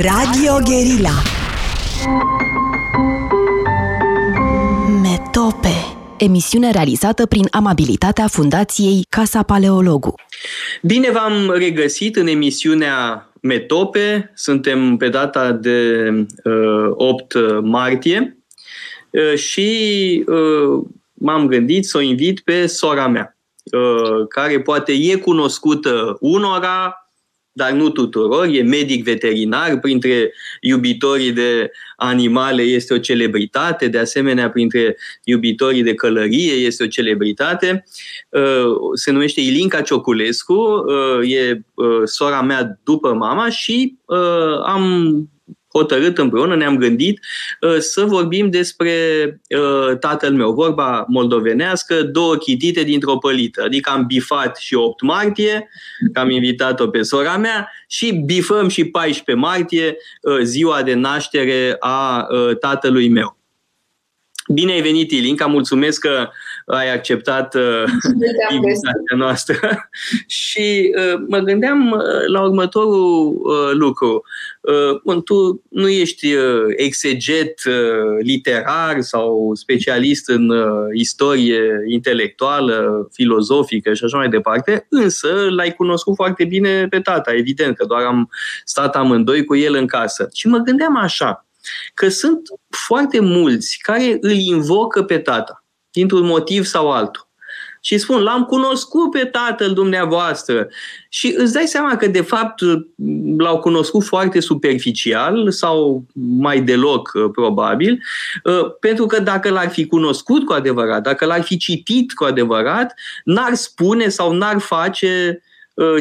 Radio Guerilla Metope Emisiune realizată prin amabilitatea Fundației Casa Paleologu. Bine v-am regăsit în emisiunea Metope. Suntem pe data de uh, 8 martie uh, și uh, m-am gândit să o invit pe sora mea, uh, care poate e cunoscută unora, dar nu tuturor, e medic veterinar, printre iubitorii de animale este o celebritate, de asemenea printre iubitorii de călărie este o celebritate. Uh, se numește Ilinca Cioculescu, uh, e sora mea după mama și am hotărât împreună, ne-am gândit uh, să vorbim despre uh, tatăl meu. Vorba moldovenească, două chitite dintr-o pălită. Adică am bifat și 8 martie, că am invitat-o pe sora mea, și bifăm și 14 martie, uh, ziua de naștere a tatălui meu. Bine ai venit, Ilinca, mulțumesc că ai acceptat uh, invitația noastră. și uh, mă gândeam uh, la următorul uh, lucru. Uh, tu nu ești uh, exeget uh, literar sau specialist în uh, istorie intelectuală, filozofică și așa mai departe, însă l-ai cunoscut foarte bine pe tata, evident, că doar am stat amândoi cu el în casă. Și mă gândeam așa, că sunt foarte mulți care îl invocă pe tata, dintr-un motiv sau altul. Și spun, l-am cunoscut pe tatăl dumneavoastră. Și îți dai seama că, de fapt, l-au cunoscut foarte superficial sau mai deloc, probabil, pentru că dacă l-ar fi cunoscut cu adevărat, dacă l-ar fi citit cu adevărat, n-ar spune sau n-ar face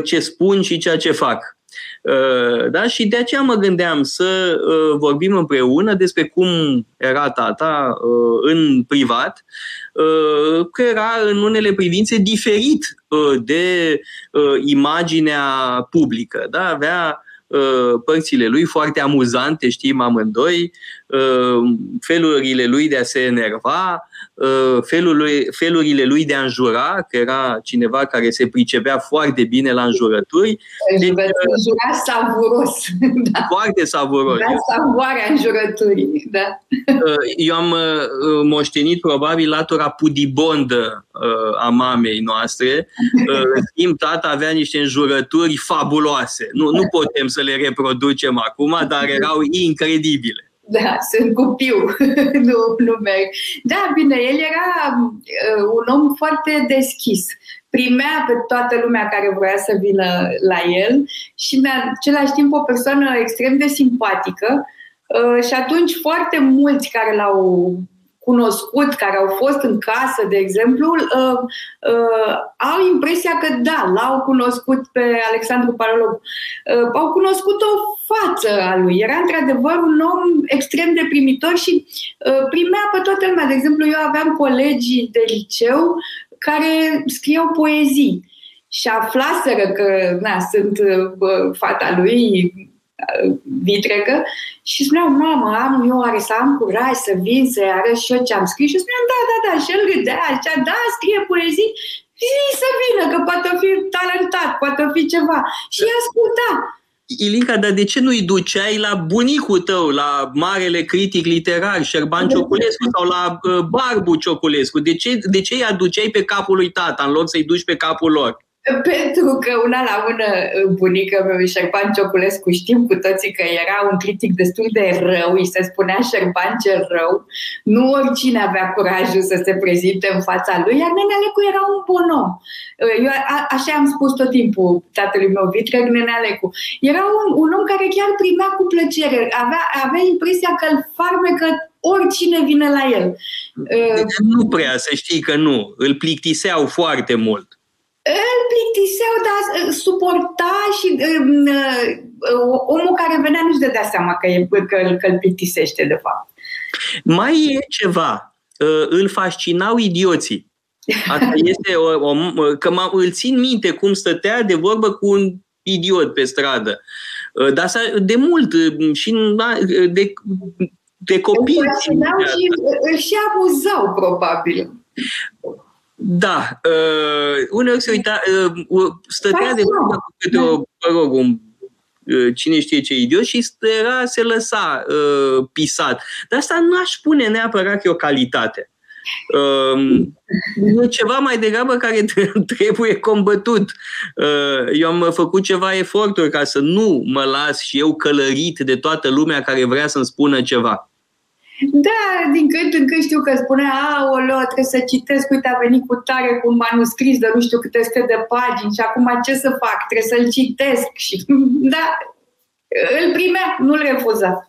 ce spun și ceea ce fac. Uh, da? Și de aceea mă gândeam să uh, vorbim împreună despre cum era tata uh, în privat, că era în unele privințe diferit de imaginea publică. Da? Avea părțile lui foarte amuzante, știm amândoi, felurile lui de a se enerva, Uh, felului, felurile lui de a înjura, că era cineva care se pricepea foarte bine la înjurături. Deci, înjura savuros. Da. Foarte savuros. Da, savoarea înjurăturii, da. Uh, eu am uh, moștenit probabil latura pudibondă a mamei noastre. În schimb, tata avea niște înjurături fabuloase. Nu, nu putem să le reproducem acum, dar erau incredibile. Da, sunt cupiu, nu, nu merg. Da, bine, el era uh, un om foarte deschis. Primea pe toată lumea care vrea să vină la el și în același timp o persoană extrem de simpatică. Uh, și atunci foarte mulți care l-au cunoscut, care au fost în casă, de exemplu, uh, uh, au impresia că da, l-au cunoscut pe Alexandru Parolog. Uh, au cunoscut o față a lui. Era într-adevăr un om extrem de primitor și uh, primea pe toată lumea. De exemplu, eu aveam colegi de liceu care scriau poezii și aflaseră că na, sunt uh, fata lui vitrecă și spuneam, mamă, am eu oare să am curaj să vin să-i arăt și eu ce am scris? Și spuneam, da, da, da, și el râdea, așa, da, scrie poezii, zi să vină, că poate fi talentat, poate fi ceva. Și asculta. Ilinca, dar de ce nu-i duceai la bunicul tău, la marele critic literar, Șerban Cioculescu, sau la uh, Barbu Cioculescu? De ce, de ce îi aduceai pe capul lui tata, în loc să-i duci pe capul lor? Pentru că una la mână bunica meu, Șerban Cioculescu, știm cu toții că era un critic destul de rău, îi se spunea Șerban cel rău. Nu oricine avea curajul să se prezinte în fața lui, iar Nenelecu era un bun om. Eu a, așa am spus tot timpul tatălui meu, Vitreg Nenelecu. Era un, un om care chiar primea cu plăcere, avea, avea impresia că îl farmecă oricine vine la el. Nu prea, să știi că nu. Îl plictiseau foarte mult îl plictiseau, dar uh, suporta și uh, uh, omul care venea nu-și dădea seama că, e, că, că îl plictisește, de fapt. Mai e ceva. Uh, îl fascinau idioții. Asta este o, o, că mă, îl țin minte cum stătea de vorbă cu un idiot pe stradă. Uh, dar de mult uh, și de, de copii. Îl fascinau și îl și amuzau, probabil. Da, uh, uneori se uita, uh, stătea de vorbă cu câte o, mă rog, un cine știe ce idiot și era, se lăsa uh, pisat. Dar asta nu aș spune neapărat că e o calitate. Uh, e ceva mai degrabă care trebuie combătut. Uh, eu am făcut ceva eforturi ca să nu mă las și eu călărit de toată lumea care vrea să-mi spună ceva. Da, din când în când știu că spune, aoleo, trebuie să citesc, uite, a venit cu tare cu un manuscris de nu știu câte sute de pagini și acum ce să fac? Trebuie să-l citesc și, da, îl primea, nu-l refuza.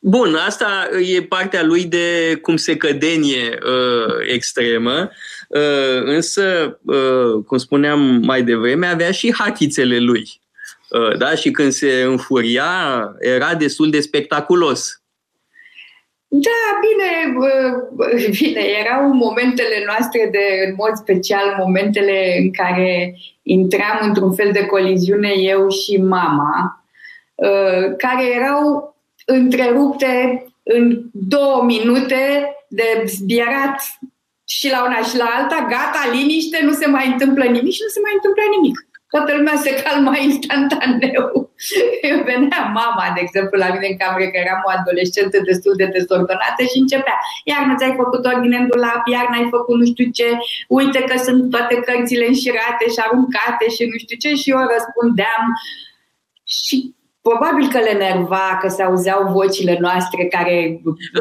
Bun, asta e partea lui de cum se cădenie uh, extremă, uh, însă, uh, cum spuneam mai devreme, avea și hatițele lui. Uh, da? Și când se înfuria, era destul de spectaculos. Da, bine, bine, erau momentele noastre de, în mod special, momentele în care intram într-un fel de coliziune eu și mama, uh, care erau întrerupte în două minute de zbierat și la una și la alta, gata, liniște, nu se mai întâmplă nimic și nu se mai întâmplă nimic toată lumea se calma instantaneu. Eu venea mama, de exemplu, la mine în cameră, că eram o adolescentă destul de dezordonată și începea. Iar nu ți-ai făcut ordine în dulap, iar n-ai făcut nu știu ce, uite că sunt toate cărțile înșirate și aruncate și nu știu ce și eu răspundeam. Și probabil că le nerva că se auzeau vocile noastre care...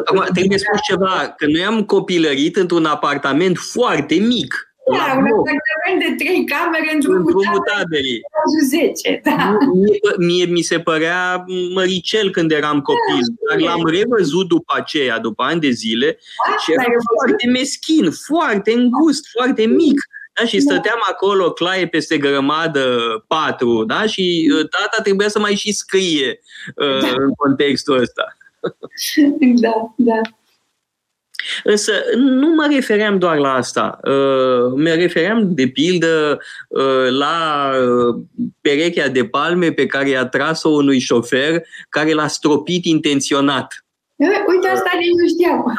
Acum, trebuie să spun ceva, că noi am copilărit într-un apartament foarte mic da, un apartament de trei camere într-un mutaberii. 10, da. Mie, mie mi se părea măricel când eram copil, da, dar l-am revăzut după aceea, după ani de zile, da, și era foarte meschin, foarte îngust, foarte mic. Da? Și da. stăteam acolo, claie peste grămadă, patru, da? și uh, tata trebuia să mai și scrie uh, da. în contextul ăsta. Da, da. Însă nu mă refeream doar la asta. Uh, mă refeream, de pildă, uh, la uh, perechea de palme pe care i-a tras-o unui șofer care l-a stropit intenționat. Uite, asta nici nu știam.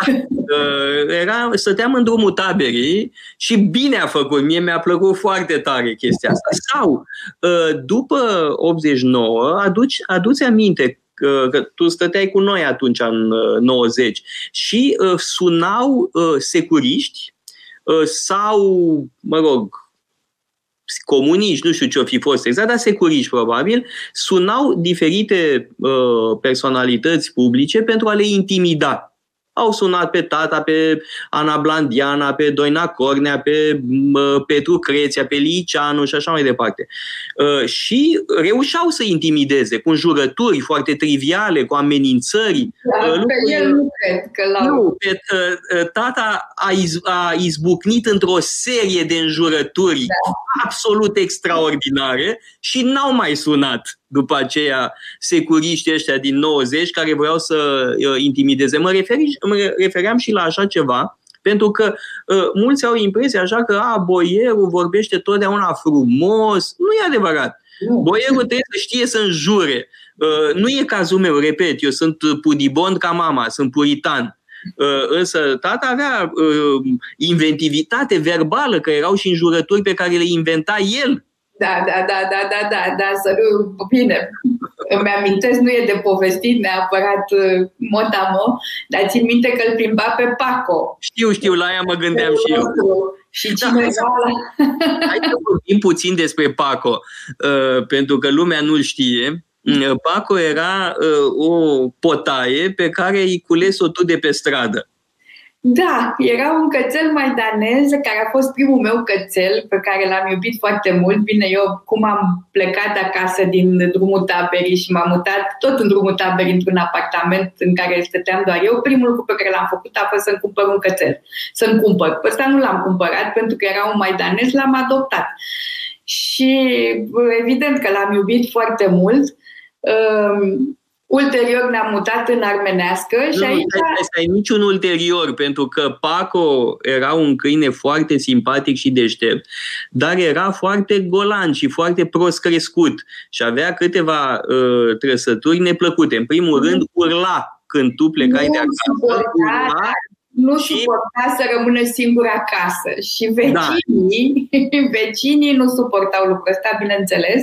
Era, stăteam în drumul taberii și bine a făcut. Mie mi-a plăcut foarte tare chestia asta. Sau, după 89, aduci, aduți aminte că, că tu stăteai cu noi atunci în 90 uh, și uh, sunau uh, securiști uh, sau, mă rog, comuniști, nu știu ce o fi fost exact, dar securiști probabil, sunau diferite uh, personalități publice pentru a le intimida. Au sunat pe tata, pe Ana Blandiana, pe Doina Cornea, pe Petru Creția, pe Liceanu și așa mai departe. Uh, și reușeau să intimideze cu înjurături foarte triviale, cu amenințări. Da, uh, pe el nu cred că l Nu, pe, uh, tata a, iz, a izbucnit într-o serie de înjurături da. absolut extraordinare și n-au mai sunat după aceea securiștii ăștia din 90 care vreau să uh, intimideze. Mă, referi, mă refeream și la așa ceva, pentru că uh, mulți au impresia așa că a, boierul vorbește totdeauna frumos. Nu e adevărat. Boierul trebuie să știe să înjure. Uh, nu e cazul meu, repet, eu sunt pudibond ca mama, sunt puritan. Uh, însă tata avea uh, inventivitate verbală, că erau și înjurături pe care le inventa el da, da, da, da, da, da, da, să nu, bine, îmi amintesc, nu e de povestit neapărat uh, motamo, dar țin minte că îl plimba pe Paco. Știu, știu, la ea mă gândeam și eu. Și da, cineva... Hai să vorbim puțin despre Paco, uh, pentru că lumea nu-l știe. Uh, Paco era uh, o potaie pe care îi cules-o tu de pe stradă. Da, era un cățel maidanez care a fost primul meu cățel pe care l-am iubit foarte mult. Bine, eu cum am plecat de acasă din drumul taberii și m-am mutat tot în drumul taberii într-un apartament în care stăteam doar eu, primul lucru pe care l-am făcut a fost să-mi cumpăr un cățel. Să-mi cumpăr. Pe ăsta nu l-am cumpărat pentru că era un maidanez, l-am adoptat. Și evident că l-am iubit foarte mult. Um, Ulterior ne-am mutat în armenească și nu, aici... Asta e niciun ulterior, pentru că Paco era un câine foarte simpatic și deștept, dar era foarte golan și foarte prost crescut și avea câteva uh, trăsături neplăcute. În primul mm. rând, urla când tu plecai nu de acasă, urla nu și... suporta să rămână singur acasă și vecinii, da. vecinii nu suportau lucrul ăsta, bineînțeles,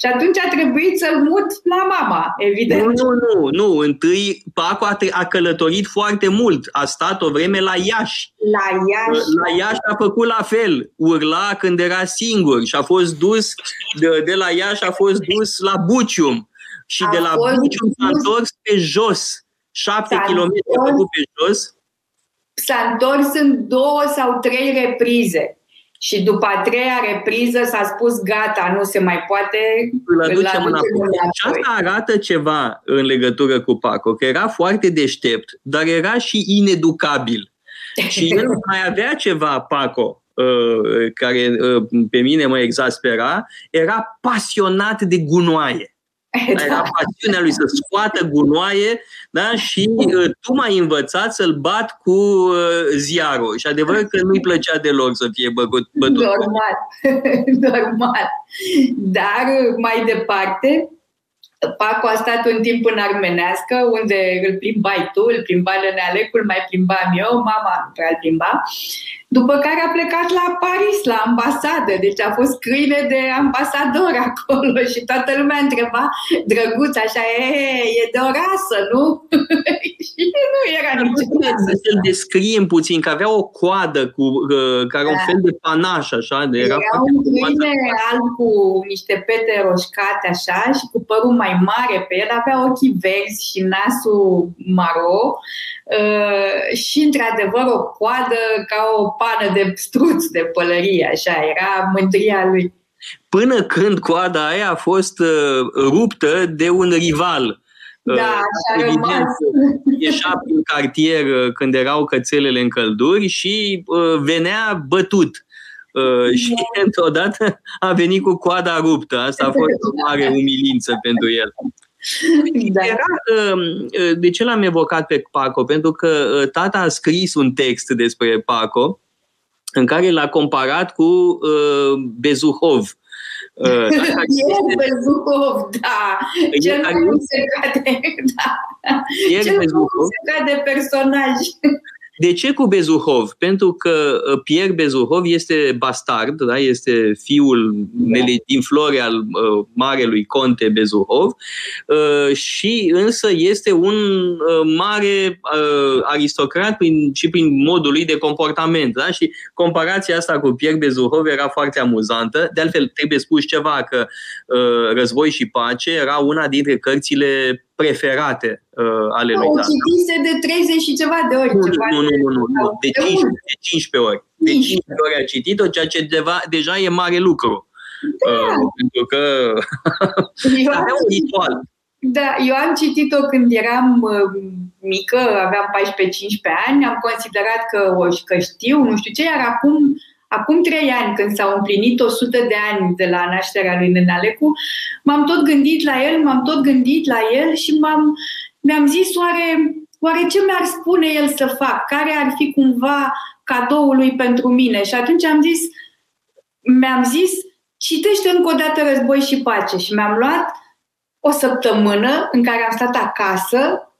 și atunci a trebuit să-l mut la mama, evident. Nu, nu, nu, nu. Întâi Paco a, a călătorit foarte mult, a stat o vreme la Iași. La Iași. La Iași a făcut la fel, urla când era singur și a fost dus, de, de la Iași a fost dus la Bucium și a de la Bucium s-a întors pe jos, șapte kilometri a făcut pe jos s-a întors în două sau trei reprize. Și după a treia repriză s-a spus gata, nu se mai poate. Îl aducem înapoi. Și asta arată ceva în legătură cu Paco, că era foarte deștept, dar era și ineducabil. Și el mai avea ceva, Paco, uh, care uh, pe mine mă exaspera, era pasionat de gunoaie. Da. Era pasiunea lui să scoată gunoaie da? și uh, tu m-ai învățat să-l bat cu uh, ziarul. Și adevărat că nu-i plăcea deloc să fie băgut, bătut. Normal, normal. Dar mai departe, Paco a stat un timp în armenească, unde îl plimbai tu, îl plimba Lănealecul, mai plimbam eu, mama nu prea îl plimba. După care a plecat la Paris, la ambasadă, deci a fost câine de ambasador acolo și toată lumea întreba, drăguț, așa, e, e de o rasă, nu? și nu era nici Să-l descriem puțin, că avea o coadă cu, uh, care da. un fel de panaș, așa. De era, era un câine alb cu niște pete roșcate, așa, și cu părul mai mare pe el, avea ochii verzi și nasul maro. Uh, și, într-adevăr, o coadă ca o pană de struț de pălărie, așa, era mândria lui. Până când coada aia a fost uh, ruptă de un rival. Da, uh, Evident, ieșea prin cartier uh, când erau cățelele în călduri și uh, venea bătut. Uh, și într-odată a venit cu coada ruptă. Asta a fost o mare umilință pentru el. Da. Era, um, uh, de ce l-am evocat pe Paco? Pentru că uh, tata a scris un text despre Paco în care l-a comparat cu uh, Bezuhov. Uh, e Bezuhov, da. Cel mai mult se cade, da. Cel mai mult se cade personaj. De ce cu Bezuhov? Pentru că uh, Pierre Bezuhov este bastard, da? este fiul da. din flore al uh, marelui conte Bezuhov uh, și însă este un uh, mare uh, aristocrat prin, și prin modul lui de comportament. Da? Și comparația asta cu Pierre Bezuhov era foarte amuzantă. De altfel, trebuie spus ceva că uh, Război și Pace era una dintre cărțile preferate uh, ale lui Tata. citise de 30 și ceva de ori. Nu, ceva nu, nu, nu, nu, nu. De, 15, de 15 ori. De 15 ori a citit-o, ceea ce deva, deja e mare lucru. Da. Uh, pentru că avea un ritual. Da, eu am citit-o când eram uh, mică, aveam 14-15 ani, am considerat că o că știu, nu știu ce, iar acum Acum trei ani, când s-au împlinit 100 de ani de la nașterea lui Nenalecu, m-am tot gândit la el, m-am tot gândit la el și m-am, mi-am zis oare, oare ce mi-ar spune el să fac? Care ar fi cumva cadoul lui pentru mine? Și atunci am zis, mi-am zis, citește încă o dată Război și Pace și mi-am luat o săptămână în care am stat acasă Uh,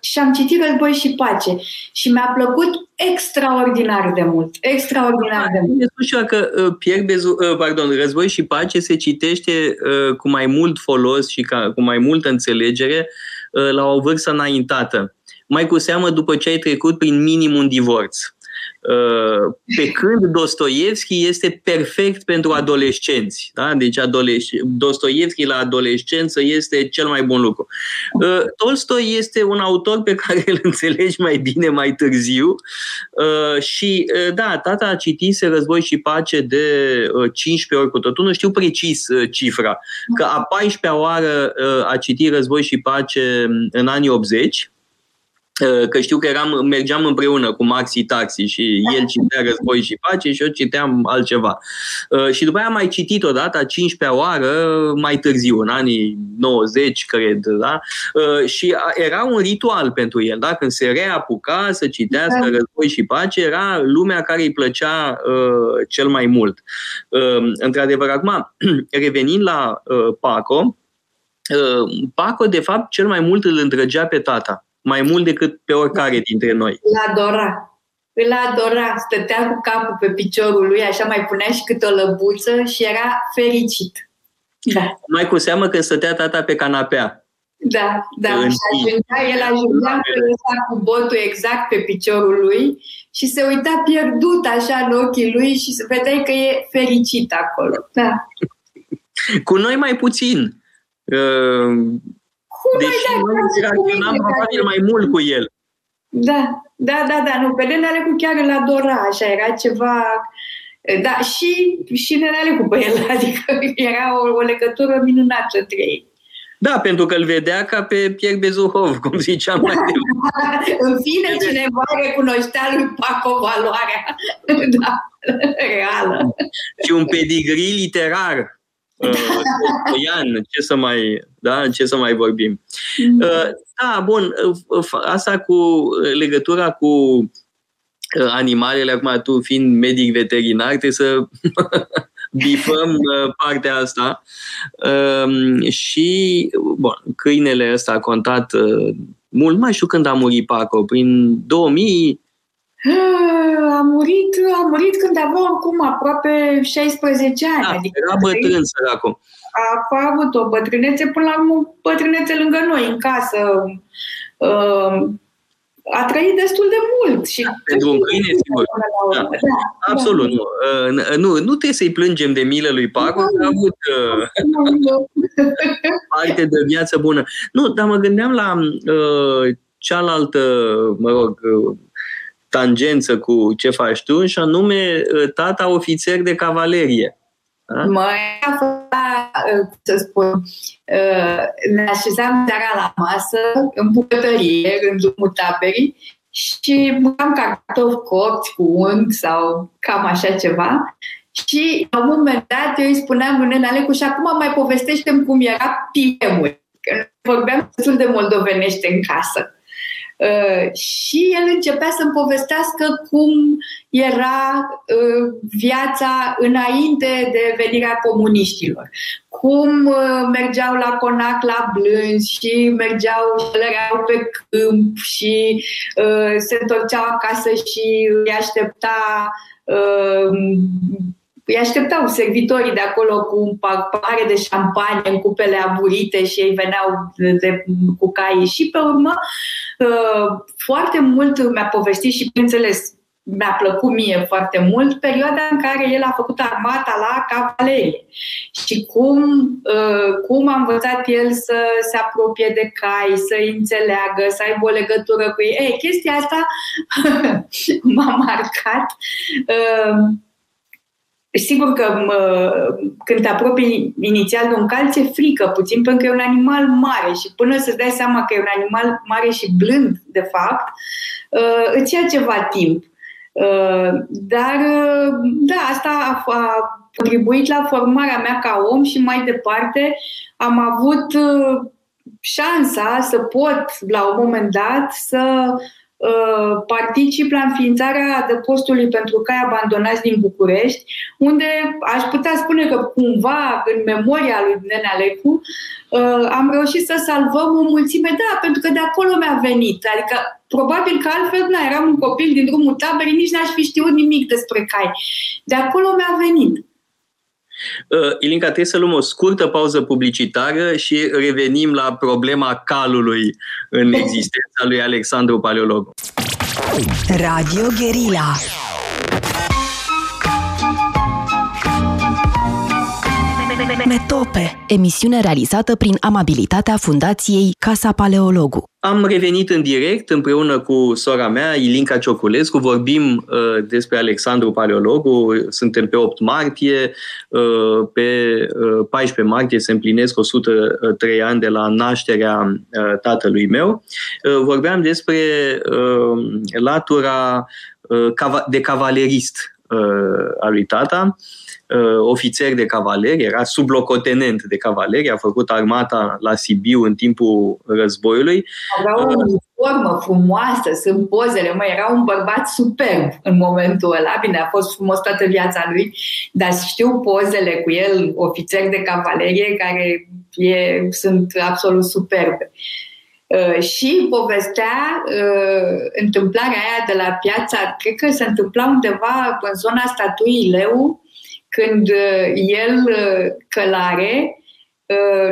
și am citit Război și Pace și mi-a plăcut extraordinar de mult. Extraordinar de mult. Nu știu că uh, Pierre Bezu, uh, pardon, Război și Pace se citește cu mai mult folos și cu mai multă înțelegere la o vârstă înaintată. Mai cu seamă după ce ai trecut prin minim un divorț. Pe când Dostoevski este perfect pentru adolescenți. Da? Deci adolesc- Dostoevski la adolescență este cel mai bun lucru. Uh, Tolstoi este un autor pe care îl înțelegi mai bine mai târziu uh, și uh, da, tata a citise Război și Pace de 15 ori cu totul. Nu știu precis cifra, că a 14-a oară a citit Război și Pace în anii 80 Uh, că știu că eram, mergeam împreună cu Maxi Taxi și el citea Război și Pace și eu citeam altceva. Uh, și după aia am mai citit odată, a 15-a oară, mai târziu, în anii 90, cred, da? Uh, și era un ritual pentru el, da? Când se reapuca să citească da. Război și Pace, era lumea care îi plăcea cel mai mult. Într-adevăr, acum, revenind la Paco, Paco, de fapt, cel mai mult îl îndrăgea pe tata mai mult decât pe oricare dintre noi. La adora. îl adora, stătea cu capul pe piciorul lui, așa mai punea și câte o lăbuță și era fericit. Da. Mai cu seamă că stătea tata pe canapea. Da, da. În și ajungea, el ajungea cu botul exact pe piciorul lui și se uita pierdut așa în ochii lui și se vedeai că e fericit acolo. Da. Cu noi mai puțin. Uh, Cum Deși mai noi interacționam probabil mai mult cu el. Da, da, da, da. Nu, pe cu chiar îl adora, așa, era ceva... Da, și, și Nenalecu pe el, adică era o, o legătură minunată între ei. Da, pentru că îl vedea ca pe Pierre Bezuhov, cum ziceam mai devreme. În fine, cineva recunoștea lui Paco valoarea da, reală. Și un pedigree literar. Da. Uh, Ian, ce să mai, da, ce să mai vorbim. Da, uh, da bun, uh, asta cu legătura cu animalele, acum tu fiind medic veterinar, trebuie să bifăm uh, partea asta. Um, și, bun, câinele ăsta a contat uh, mult, mai știu când a murit Paco, prin 2000... A murit, a murit când avea acum aproape 16 ani. Da, adică era bătrân săracul. A, a avut o bătrânețe până la urmă, bătrânețe lângă noi, în casă. Uh, a trăit destul de mult. Și Pentru un câine, sigur. Da. Da. Absolut, da. nu. nu. Nu trebuie să-i plângem de milă lui Paco, da. a avut uh, parte de viață bună. Nu, dar mă gândeam la uh, cealaltă, mă rog, uh, tangență cu ce faci tu, și anume uh, tata ofițer de cavalerie. Da? Mai a fost, să spun, uh, ne așezam seara la masă, în bucătărie, în drumul taberii, și mâncam cartofi copți cu unt sau cam așa ceva. Și la un moment dat eu îi spuneam în Alecu și acum mai povestește cum era piemul. Că vorbeam destul de moldovenește în casă. Uh, și el începea să-mi povestească cum era uh, viața înainte de venirea comuniștilor. Cum uh, mergeau la conac la blânzi și mergeau și pe câmp și se întorceau acasă și îi aștepta îi așteptau servitorii de acolo cu un pahare de șampanie în cupele aburite și ei veneau de, de, cu caii. Și pe urmă, uh, foarte mult mi-a povestit și, bineînțeles, mi-a plăcut mie foarte mult perioada în care el a făcut armata la cavalerie și cum, uh, cum a învățat el să se apropie de cai, să înțeleagă, să aibă o legătură cu ei. Ei, chestia asta m-a marcat. Uh, Sigur că mă, când te apropii inițial de un calț, ți-e frică puțin, pentru că e un animal mare și până să-ți dai seama că e un animal mare și blând, de fapt, uh, îți ia ceva timp. Uh, dar, uh, da, asta a, a contribuit la formarea mea ca om și mai departe am avut șansa să pot, la un moment dat, să Uh, particip la înființarea de postului pentru cai abandonați din București, unde aș putea spune că cumva, în memoria lui Nene Alecu, uh, am reușit să salvăm o mulțime, da, pentru că de acolo mi-a venit. Adică, probabil că altfel, na, eram un copil din drumul taberii, nici n-aș fi știut nimic despre cai. De acolo mi-a venit. Uh, Ilinca, trebuie să luăm o scurtă pauză publicitară și revenim la problema calului în existența lui Alexandru Paleologu. Radio Guerilla Metope, emisiune realizată prin amabilitatea Fundației Casa Paleologu. Am revenit în direct împreună cu sora mea, Ilinca Cioculescu, vorbim uh, despre Alexandru Paleologu, suntem pe 8 martie, uh, pe uh, 14 martie se împlinesc 103 ani de la nașterea uh, tatălui meu. Uh, vorbeam despre uh, latura uh, de cavalerist uh, a lui tata, uh, ofițer de cavalerie, era sublocotenent de cavalerie, a făcut armata la Sibiu în timpul războiului. Avea o formă frumoasă, sunt pozele, mă, era un bărbat superb în momentul ăla, bine, a fost frumos toată viața lui, dar știu pozele cu el, ofițer de cavalerie, care e, sunt absolut superbe. Uh, și povestea uh, întâmplarea aia de la piața, cred că se întâmpla undeva în zona statuii Leu, când uh, el călare,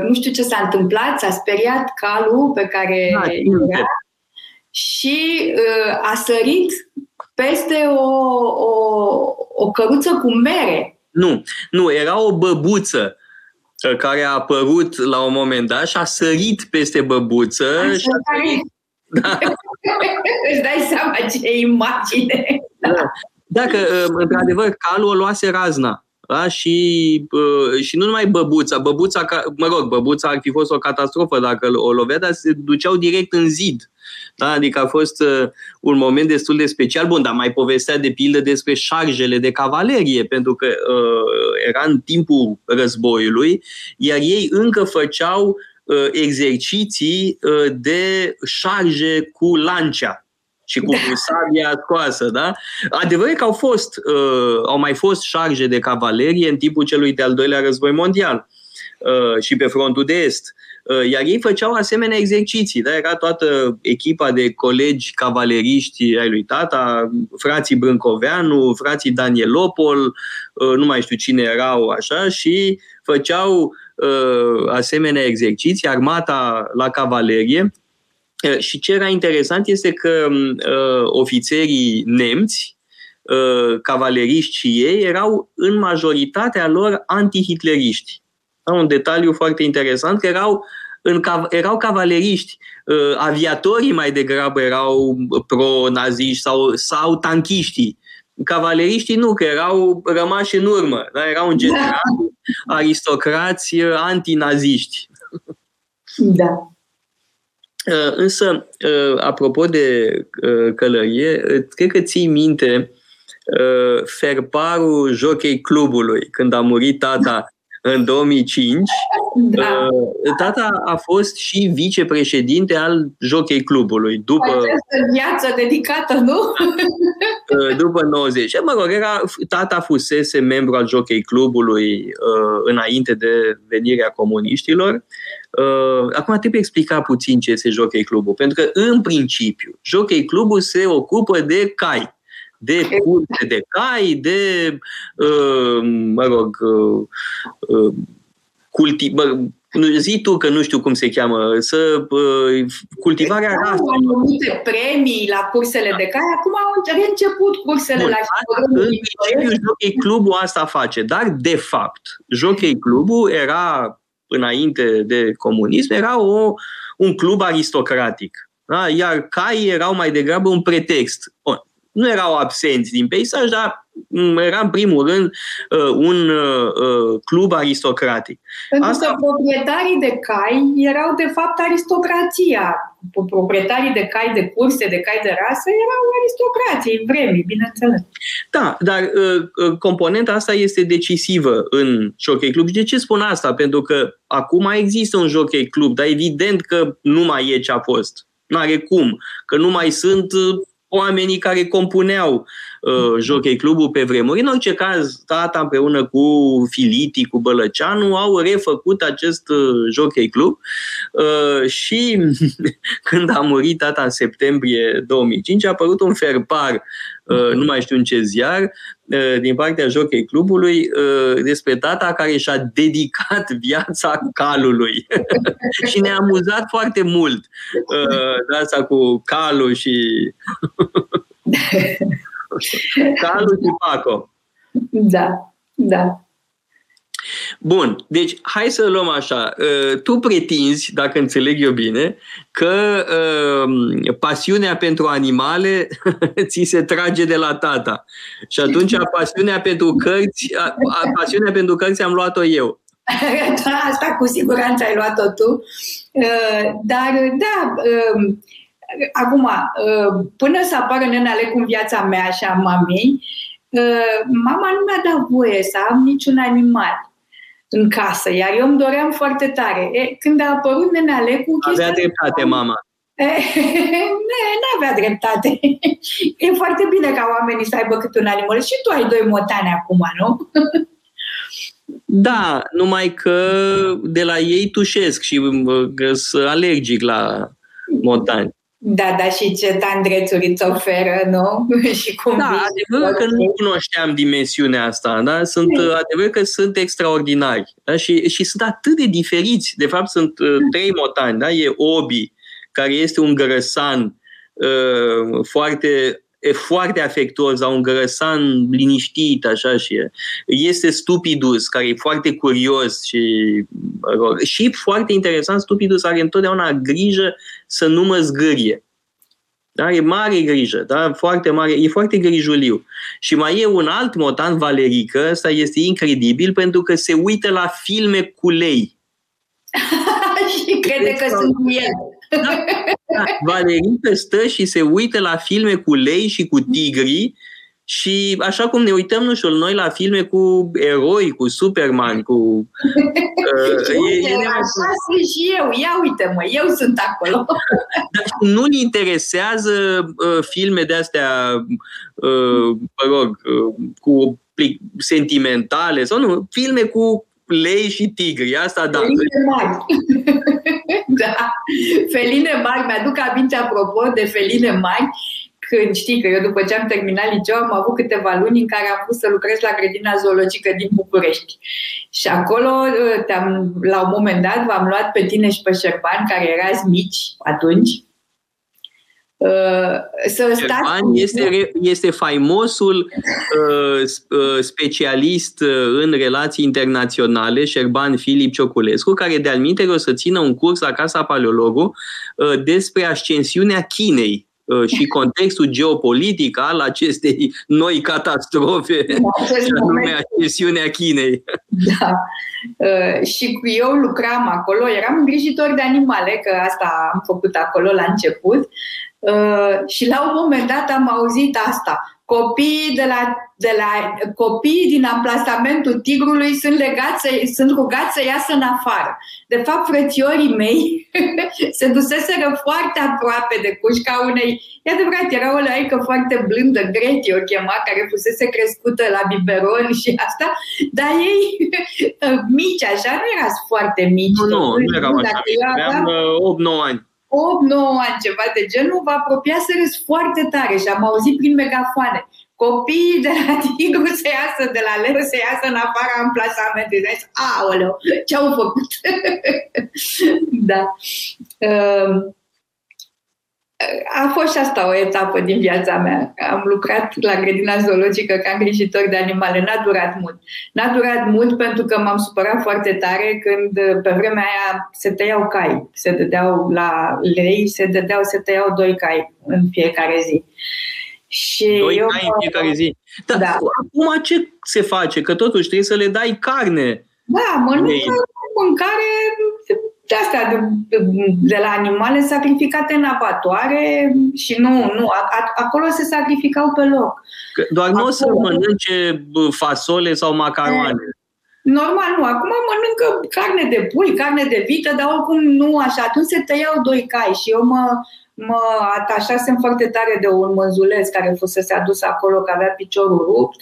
nu știu ce s-a întâmplat, s-a speriat calul pe care da, era și a sărit peste o, o, o căruță cu mere. Nu, nu, era o băbuță care a apărut la un moment dat și a sărit peste băbuță. Așa și a sărit. Da. Îți dai seama ce imagine. Da. Dacă, ă, într-adevăr, calul o luase razna. Da? Și, uh, și nu numai băbuța, băbuța, mă rog, băbuța ar fi fost o catastrofă dacă o lovea, dar se duceau direct în zid. Da? Adică a fost uh, un moment destul de special. Bun, dar mai povestea de pildă despre șarjele de cavalerie, pentru că uh, era în timpul războiului, iar ei încă făceau uh, exerciții uh, de șarje cu lancea și cu da. sabia scoasă, da? Adevărul că au fost, uh, au mai fost șarje de cavalerie în timpul celui de-al doilea război mondial uh, și pe frontul de est. Uh, iar ei făceau asemenea exerciții, da? Era toată echipa de colegi cavaleriști ai lui tata, frații Brâncoveanu, frații Danielopol, uh, nu mai știu cine erau așa, și făceau uh, asemenea exerciții, armata la cavalerie, și ce era interesant este că uh, ofițerii nemți, uh, cavaleriști și ei, erau în majoritatea lor antihitleriști. Un detaliu foarte interesant, că erau, în, erau cavaleriști. Uh, aviatorii mai degrabă erau pro-naziști sau, sau tanchiștii. Cavaleriștii nu, că erau rămași în urmă. Da? Erau în general da. aristocrați antinaziști. Da. Uh, însă, uh, apropo de uh, călărie, cred că ții minte ferparul jochei clubului, când a murit tata în 2005. Da. Tata a fost și vicepreședinte al jochei clubului. După Această viață dedicată, nu? După 90. Mă rog, era, tata fusese membru al jochei clubului înainte de venirea comuniștilor Uh, acum trebuie explica puțin ce este Jockey Clubul, pentru că, în principiu, Jockey Clubul se ocupă de cai, de curse de cai, de, uh, mă rog, uh, uh, culti- bă, zi tu că nu știu cum se cheamă, să uh, cultivarea Au anumite premii la cursele da. de cai, acum au reînceput cursele Bun, la În principiu, Jockey Clubul asta face, dar de fapt, Jockey Clubul era înainte de comunism, era o, un club aristocratic. Da? Iar caii erau mai degrabă un pretext. Bun. Nu erau absenți din peisaj, dar mm, era în primul rând uh, un uh, uh, club aristocratic. Pentru Asta... că proprietarii de cai erau de fapt aristocrația proprietarii de cai de curse, de cai de rasă, erau aristocrații vremii, bineînțeles. Da, dar uh, uh, componenta asta este decisivă în Jockey Club. Și de ce spun asta? Pentru că acum există un Jockey Club, dar evident că nu mai e ce a fost. N-are cum, că nu mai sunt uh, oamenii care compuneau uh, Jockey Clubul pe vremuri. În orice caz, tata împreună cu Filiti, cu Bălăceanu, au refăcut acest uh, Jockey Club uh, și când a murit tata în septembrie 2005 a apărut un ferpar, uh, nu mai știu în ce ziar, uh, din partea Jockey Clubului uh, despre tata care și-a dedicat viața calului. și ne-a amuzat foarte mult uh, de asta cu calul și Calu și Paco. Da, da. Bun, deci hai să luăm așa. Uh, tu pretinzi, dacă înțeleg eu bine, că uh, pasiunea pentru animale ți se trage de la tata. Și atunci pasiunea pentru cărți, pasiunea pentru cărți am luat-o eu. Da, asta cu siguranță ai luat-o tu. Uh, dar, da, um, acum, uh, până să apară nenale cu viața mea și a mamei, uh, mama nu mi-a dat voie să am niciun animal în casă, iar eu îmi doream foarte tare. E, când a apărut nenale cu chestia... Avea dreptate, mama. nu avea dreptate. E foarte bine ca oamenii să aibă câte un animal. Și tu ai doi motane acum, nu? Da, numai că de la ei tușesc și sunt alergic la motani. Da, da, și ce tandrețuri îți oferă, nu? și cum da, adevărul că nu cunoșteam dimensiunea asta, da? Sunt, mm. adevăr că sunt extraordinari da? și, și sunt atât de diferiți. De fapt, sunt uh, trei motani, da? E Obi, care este un grăsan uh, foarte e foarte afectuos, au un grăsan liniștit, așa, și este Stupidus, care e foarte curios și, rog, și foarte interesant, Stupidus are întotdeauna grijă să nu mă zgârie. Da? E mare grijă, da? foarte mare, e foarte grijuliu. Și mai e un alt motan, Valerică, ăsta este incredibil pentru că se uită la filme cu lei. și crede deci, că sunt cu el. Da, da. Valerică stă și se uită la filme cu lei și cu tigri și așa cum ne uităm, nu știu, noi la filme cu eroi, cu Superman, cu... Uh, e, e așa sunt și eu, ia uite-mă, eu sunt acolo. Dar nu-l interesează uh, filme de-astea, uh, mă rog, uh, cu sentimentale sau nu, filme cu lei și tigri, asta da. Feline mari. da, feline mari. Mi-aduc aminte, apropo de feline mari, când știi că eu după ce am terminat liceu am avut câteva luni în care am pus să lucrez la grădina zoologică din București. Și acolo, uh, te-am, la un moment dat, v-am luat pe tine și pe Șerban, care erați mici atunci, uh, să stați... este, este faimosul uh, uh, specialist în relații internaționale, Șerban Filip Cioculescu, care de-al o să țină un curs la Casa Paleologu uh, despre ascensiunea Chinei. Uh, și contextul geopolitic al acestei noi catastrofe, și anume accesiunea Chinei. Da. Uh, și eu lucram acolo, eram îngrijitor de animale, că asta am făcut acolo la început. Uh, și la un moment dat am auzit asta copiii, de la, de la, copiii din amplasamentul tigrului sunt, legați, sunt rugați să iasă în afară. De fapt, frățiorii mei se duseseră foarte aproape de cușca unei, e adevărat, era o laică foarte blândă, Greti o chema, care fusese crescută la biberon și asta, dar ei mici, așa, nu erați foarte mici. Nu, nu, nu erau așa, aveam 8-9 ani. 8-9 ani, ceva de genul, vă apropia să râs foarte tare și am auzit prin megafoane. Copiii de la tigru se iasă de la leu, se iasă în afara amplasamentului. Deci, aoleu, ce-au făcut? da. Uh, a fost și asta o etapă din viața mea. Am lucrat la grădina zoologică ca îngrijitor de animale. N-a durat mult. N-a durat mult pentru că m-am supărat foarte tare când pe vremea aia se tăiau cai. Se dădeau la lei, se dădeau, se tăiau doi cai în fiecare zi. Și doi eu, cai în fiecare zi. Dar da. acum ce se face? Că totuși trebuie să le dai carne. Da, mănâncă mâncare de astea, de, de la animale sacrificate în abatoare și nu, nu, acolo se sacrificau pe loc. Doar acolo, nu o să mănânce fasole sau macaroane. Normal, nu. Acum mănâncă carne de pui, carne de vită, dar oricum nu așa. Atunci se tăiau doi cai și eu mă, mă atașasem foarte tare de un mânzuleț care fusese adus acolo, că avea piciorul rupt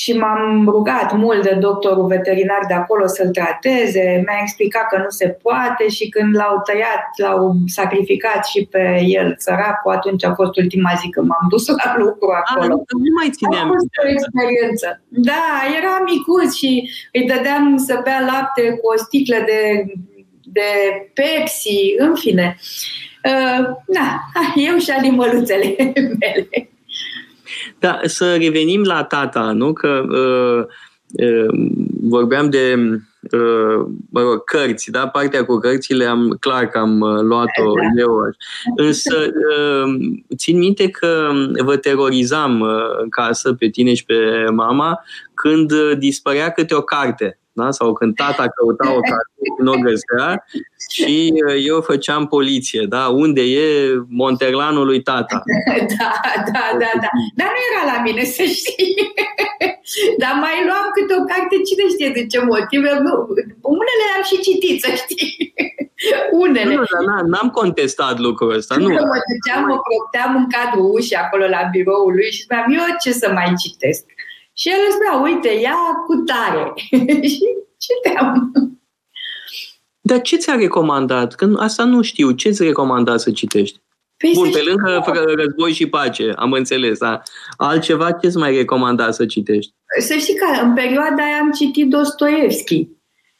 și m-am rugat mult de doctorul veterinar de acolo să-l trateze, mi-a explicat că nu se poate și când l-au tăiat, l-au sacrificat și pe el săracul, atunci a fost ultima zi când m-am dus la lucru acolo. A, nu mai țineam. A fost o experiență. Da, era micuț și îi dădeam să bea lapte cu o sticlă de, de Pepsi, în fine. Uh, na, eu și animăluțele mele. Da, să revenim la tata, nu? Că uh, uh, vorbeam de uh, mă rog, cărți, da? Partea cu cărțile am clar că am uh, luat-o da. eu. Însă uh, țin minte că vă terorizam uh, în casă pe tine și pe mama când dispărea câte o carte da? sau când tata căuta o carte, nu o găsea și uh, eu făceam poliție, da? Unde e Monterlanul lui tata? Da, da, da, da. Dar nu era la mine, să știi. Dar mai luam câte o carte, cine știe de ce motiv. Nu, unele am și citit, să știi. Unele. Nu, dar n-am contestat lucrul ăsta. Nu. Mă duceam, mă propteam în cadrul ușii acolo la biroul lui și spuneam, eu ce să mai citesc? Și el îmi spunea, uite, ia cu tare. și citeam. Dar ce ți-a recomandat? Că asta nu știu. Ce ți-a recomandat să citești? Păi Bun, pe lângă război și pace, am înțeles. Da? Altceva ce-ți mai recomanda să citești? Să știi că în perioada aia am citit Dostoevski.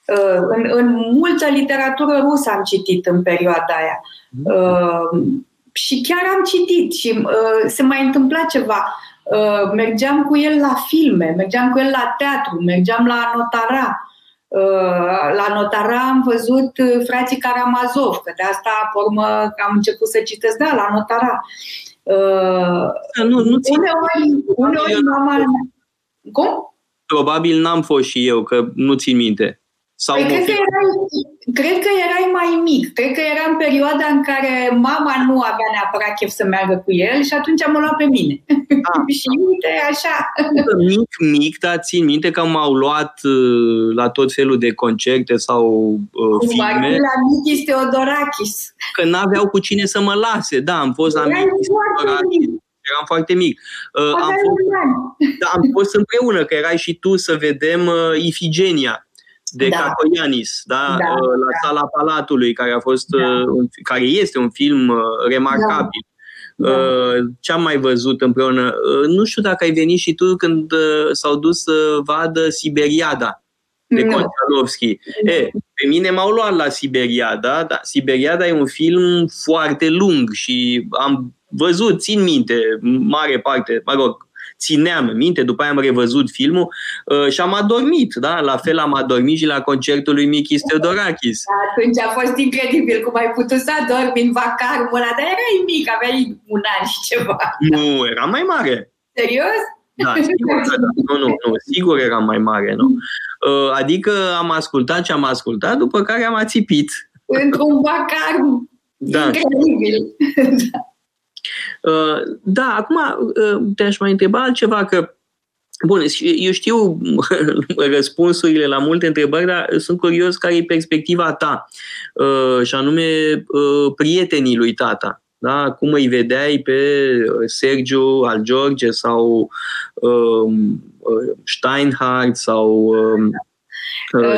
Uh, în, în multă literatură rusă am citit în perioada aia. Uh, și chiar am citit și uh, se mai întâmpla ceva. Uh, mergeam cu el la filme, mergeam cu el la teatru, mergeam la notara. Uh, la notara am văzut uh, frații Karamazov, că de asta, pe urmă, am început să citesc, da, la notara. Uh, nu, nu uneori, uneori mama... Cum? Probabil n-am fost și eu, că nu țin minte. Sau păi cred, că erai, cred că erai mai mic. Cred că era în perioada în care mama nu avea neapărat chef să meargă cu el și atunci am luat pe mine. Ah. și uite, așa. Mic, mic, dar țin minte că m-au luat uh, la tot felul de concerte sau uh, Cum filme. la Michis Teodorakis. Că n-aveau cu cine să mă lase. Da, am fost la Michis Teodorakis eram foarte mic. Uh, am, fost, da, am fost împreună, că erai și tu să vedem uh, Ifigenia de da. Cacoianis, da? da? Uh, la da. Sala Palatului, care a fost da. Uh, un, care este un film uh, remarcabil. Da. Da. Ce am mai văzut împreună? Nu știu dacă ai venit și tu când s-au dus să vadă Siberiada de no. Konchalovski. E, pe mine m-au luat la Siberiada, da, Siberiada e un film foarte lung și am văzut, țin minte, mare parte, mă rog, țineam minte, după aia am revăzut filmul uh, și am adormit, da? La fel am adormit și la concertul lui Mikis Theodorakis. Da, atunci a fost incredibil cum ai putut să adormi în vacarul ăla, dar erai mic, aveai un an și ceva. Nu, era mai mare. Serios? Da, sigur că da. Nu, nu, nu, sigur era mai mare, nu? Uh, adică am ascultat ce am ascultat, după care am ațipit. Într-un vacar da. incredibil. da. Uh, da, acum uh, te-aș mai întreba altceva, că Bun, eu știu răspunsurile la multe întrebări, dar sunt curios care e perspectiva ta, uh, și anume prietenii lui tata. Da? Cum îi vedeai pe Sergiu al George sau um, Steinhardt sau um,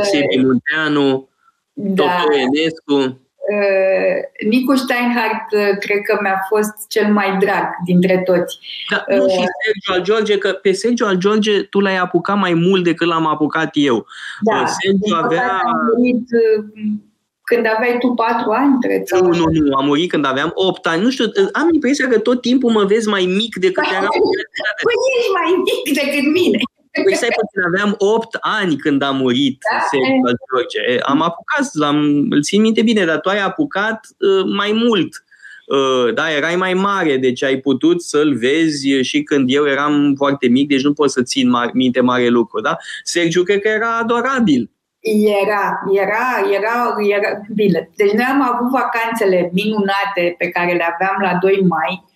Sebi Munteanu, da. Dr. Enescu? Uh, Nicu Steinhardt uh, cred că mi-a fost cel mai drag dintre toți. Da, nu uh, și Sergio al George, că pe Sergio al George tu l-ai apucat mai mult decât l-am apucat eu. Da, uh, Sergio avea... Murit, uh, când aveai tu patru ani, cred. Nu, nu, nu, am murit când aveam opt ani. Nu știu, am impresia că tot timpul mă vezi mai mic decât eram. Păi ești mai mic decât mine. Păi stai puțin, aveam 8 ani când a murit da? Sergiu George. Am apucat, l-am, îl țin minte bine, dar tu ai apucat uh, mai mult. Uh, da, erai mai mare, deci ai putut să-l vezi și când eu eram foarte mic, deci nu pot să țin mar- minte mare lucru, da? Sergiu cred că era adorabil. Era, era, era, era, bine. Deci noi am avut vacanțele minunate pe care le aveam la 2 mai, Uh,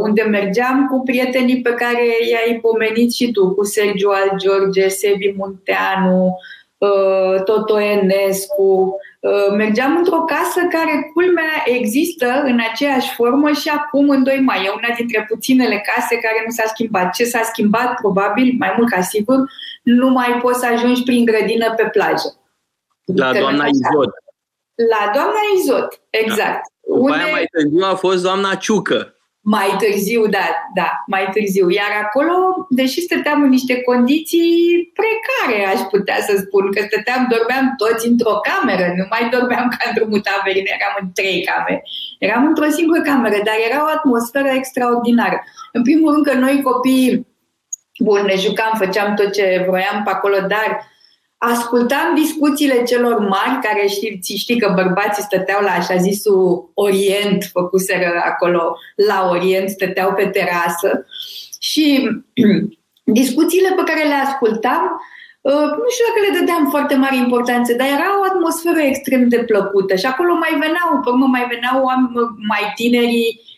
unde mergeam cu prietenii pe care i-ai pomenit și tu, cu Sergiu Al George, Sebi Munteanu, uh, Toto Enescu. Uh, mergeam într-o casă care, culmea, există în aceeași formă și acum în 2 mai. E una dintre puținele case care nu s-a schimbat. Ce s-a schimbat, probabil, mai mult ca sigur, nu mai poți să ajungi prin grădină pe plajă. La doamna Izot. La doamna Izot, exact. Da. Unde... mai târziu a fost doamna Ciucă. Mai târziu, da, da, mai târziu. Iar acolo, deși stăteam în niște condiții precare, aș putea să spun, că stăteam, dormeam toți într-o cameră, nu mai dormeam ca într-un mutaverin, eram în trei camere. Eram într-o singură cameră, dar era o atmosferă extraordinară. În primul rând că noi copii, bun, ne jucam, făceam tot ce vroiam pe acolo, dar ascultam discuțiile celor mari, care știi, știi că bărbații stăteau la așa zisul Orient, făcuseră acolo la Orient, stăteau pe terasă și discuțiile pe care le ascultam, uh, nu știu dacă le dădeam foarte mare importanță, dar era o atmosferă extrem de plăcută și acolo mai veneau, pe urmă mai veneau mai tinerii uh,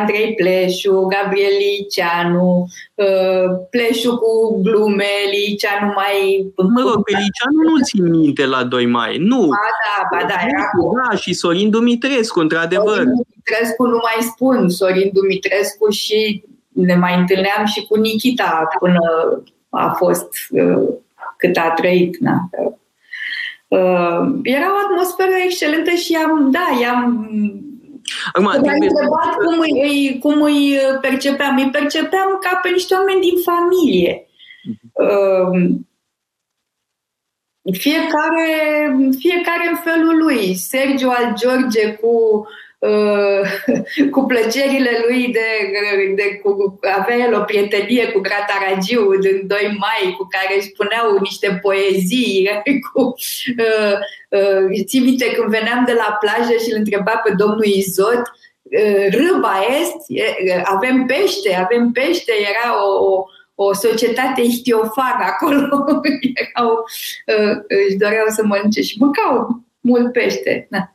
Andrei Pleșu, Gabriel Liceanu, uh, Pleșu cu glume, Liceanu mai... Mă rog, pe Liceanu nu țin minte la 2 mai, nu. Ba da, ba da, era cu... Da, și Sorin Dumitrescu, într-adevăr. Sorin Dumitrescu nu mai spun, Sorin Dumitrescu și ne mai întâlneam și cu Nikita până a fost uh, cât a trăit. Na. Uh, era o atmosferă excelentă și am, da, i-am Acum, întrebat cum îi, cum îi percepeam. Îi percepeam ca pe niște oameni din familie. Uh, fiecare, fiecare în felul lui. Sergiu al George cu Uh, cu plăcerile lui de, de cu, avea el o prietenie cu Grataragiu din 2 mai, cu care își spuneau niște poezii. Cu, uh, uh, ții minte când veneam de la plajă și îl întreba pe domnul Izot, uh, râba est, avem pește, avem pește, era o, o o societate ihtiofană acolo. Erau, uh, își doreau să mănânce și mâncau mult pește. Da.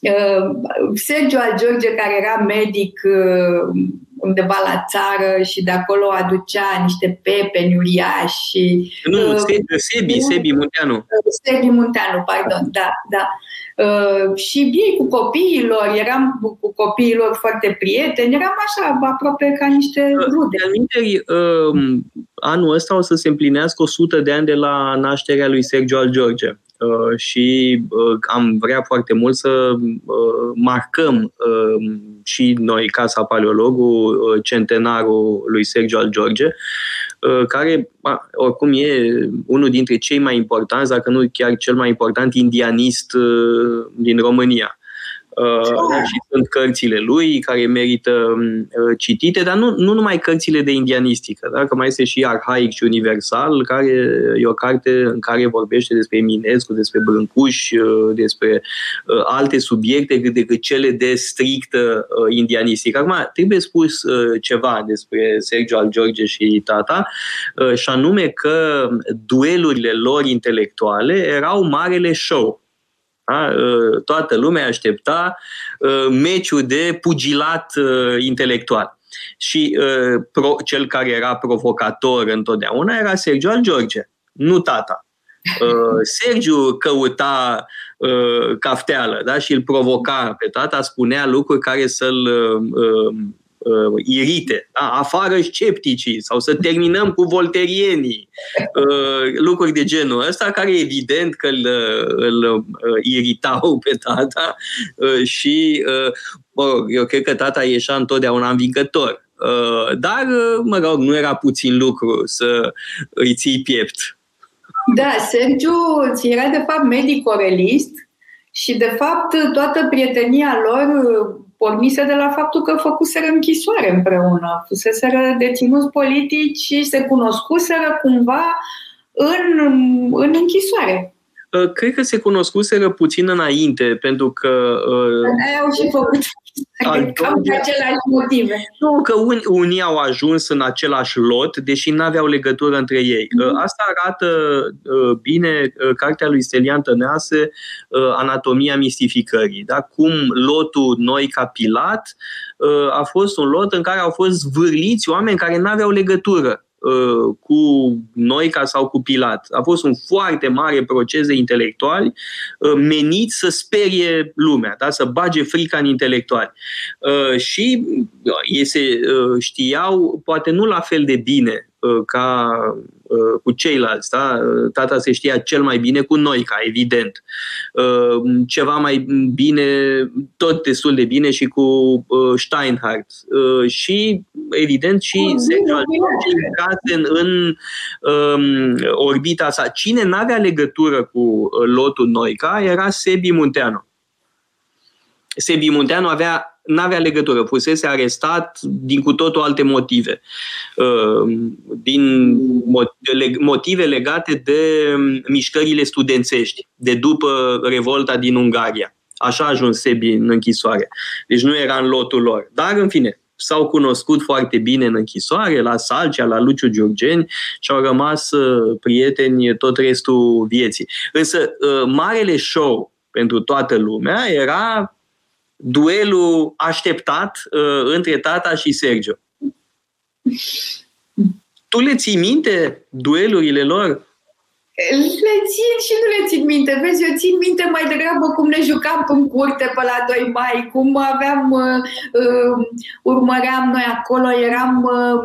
Uh, Sergio al George, care era medic uh, undeva la țară și de acolo aducea niște pepeni uriași. Nu, uh, Sebi, Sebi Munteanu. Sebi Munteanu, pardon, da, da. Uh, și ei cu copiilor, eram cu copiilor foarte prieteni, eram așa aproape ca niște rude. Uh, anul ăsta o să se împlinească 100 de ani de la nașterea lui Sergio al George. Uh, și uh, am vrea foarte mult să uh, marcăm și noi, Casa Paleologu, centenarul lui Sergio al George, care oricum e unul dintre cei mai importanți, dacă nu chiar cel mai important indianist din România. Uh, și sunt cărțile lui care merită uh, citite, dar nu, nu numai cărțile de indianistică, da? că mai este și Arhaic și Universal, care e o carte în care vorbește despre Eminescu, despre Brâncuș, uh, despre alte subiecte decât cele de strictă indianistică. Acum, trebuie spus ceva despre Sergio al George și tata, și anume că duelurile lor intelectuale erau marele show da? Ă, toată lumea aștepta ă, meciul de pugilat ă, intelectual. Și pro, cel care era provocator întotdeauna era Sergiu al George, nu tata. Sergiu căuta cafteală da? și îl provoca pe tata, spunea lucruri care să-l uh, irite, da? afară scepticii sau să terminăm cu volterienii, uh, lucruri de genul ăsta care evident că îl, îl uh, iritau pe tata uh, și uh, mă rog, eu cred că tata ieșea întotdeauna învingător. Uh, dar, uh, mă rog, nu era puțin lucru să îi ții piept. Da, Sergiu era de fapt medic orelist și de fapt toată prietenia lor pornise de la faptul că făcuseră închisoare împreună, fuseseră deținuți politici și se cunoscuseră cumva în, în închisoare. Uh, cred că se cunoscuseră puțin înainte, pentru că... Uh, au și făcut Cam de aceleași motive. Nu, că un, unii au ajuns în același lot, deși nu aveau legătură între ei. Mm-hmm. Asta arată uh, bine uh, cartea lui Stelian Tănease, uh, Anatomia mistificării. Da? Cum lotul noi ca Pilat a fost un lot în care au fost vârliți oameni care nu aveau legătură Uh, cu Noica sau cu Pilat. A fost un foarte mare proces de intelectuali uh, menit să sperie lumea, da? să bage frica în intelectuali. Uh, și ei se știau, poate nu la fel de bine ca Uh, cu ceilalți. Da? Tata se știa cel mai bine cu noi, ca evident. Uh, ceva mai bine, tot destul de bine și cu uh, Steinhardt. Și, evident, și Sergio în, în um, orbita sa. Cine n-avea legătură cu lotul Noica era Sebi Munteanu. Sebi Munteanu avea n-avea legătură, fusese arestat din cu totul alte motive. Uh, din motive legate de um, mișcările studențești, de după revolta din Ungaria. Așa a ajuns Sebi în închisoare. Deci nu era în lotul lor. Dar, în fine, s-au cunoscut foarte bine în închisoare, la Salcea, la Luciu Giurgeni și au rămas uh, prieteni tot restul vieții. Însă, uh, marele show pentru toată lumea era duelul așteptat uh, între tata și Sergio. Tu le ții minte duelurile lor? Le țin și nu le țin minte. Vezi, eu țin minte mai degrabă cum ne jucam în curte pe la 2 mai, cum aveam, uh, uh, urmăream noi acolo, eram, uh,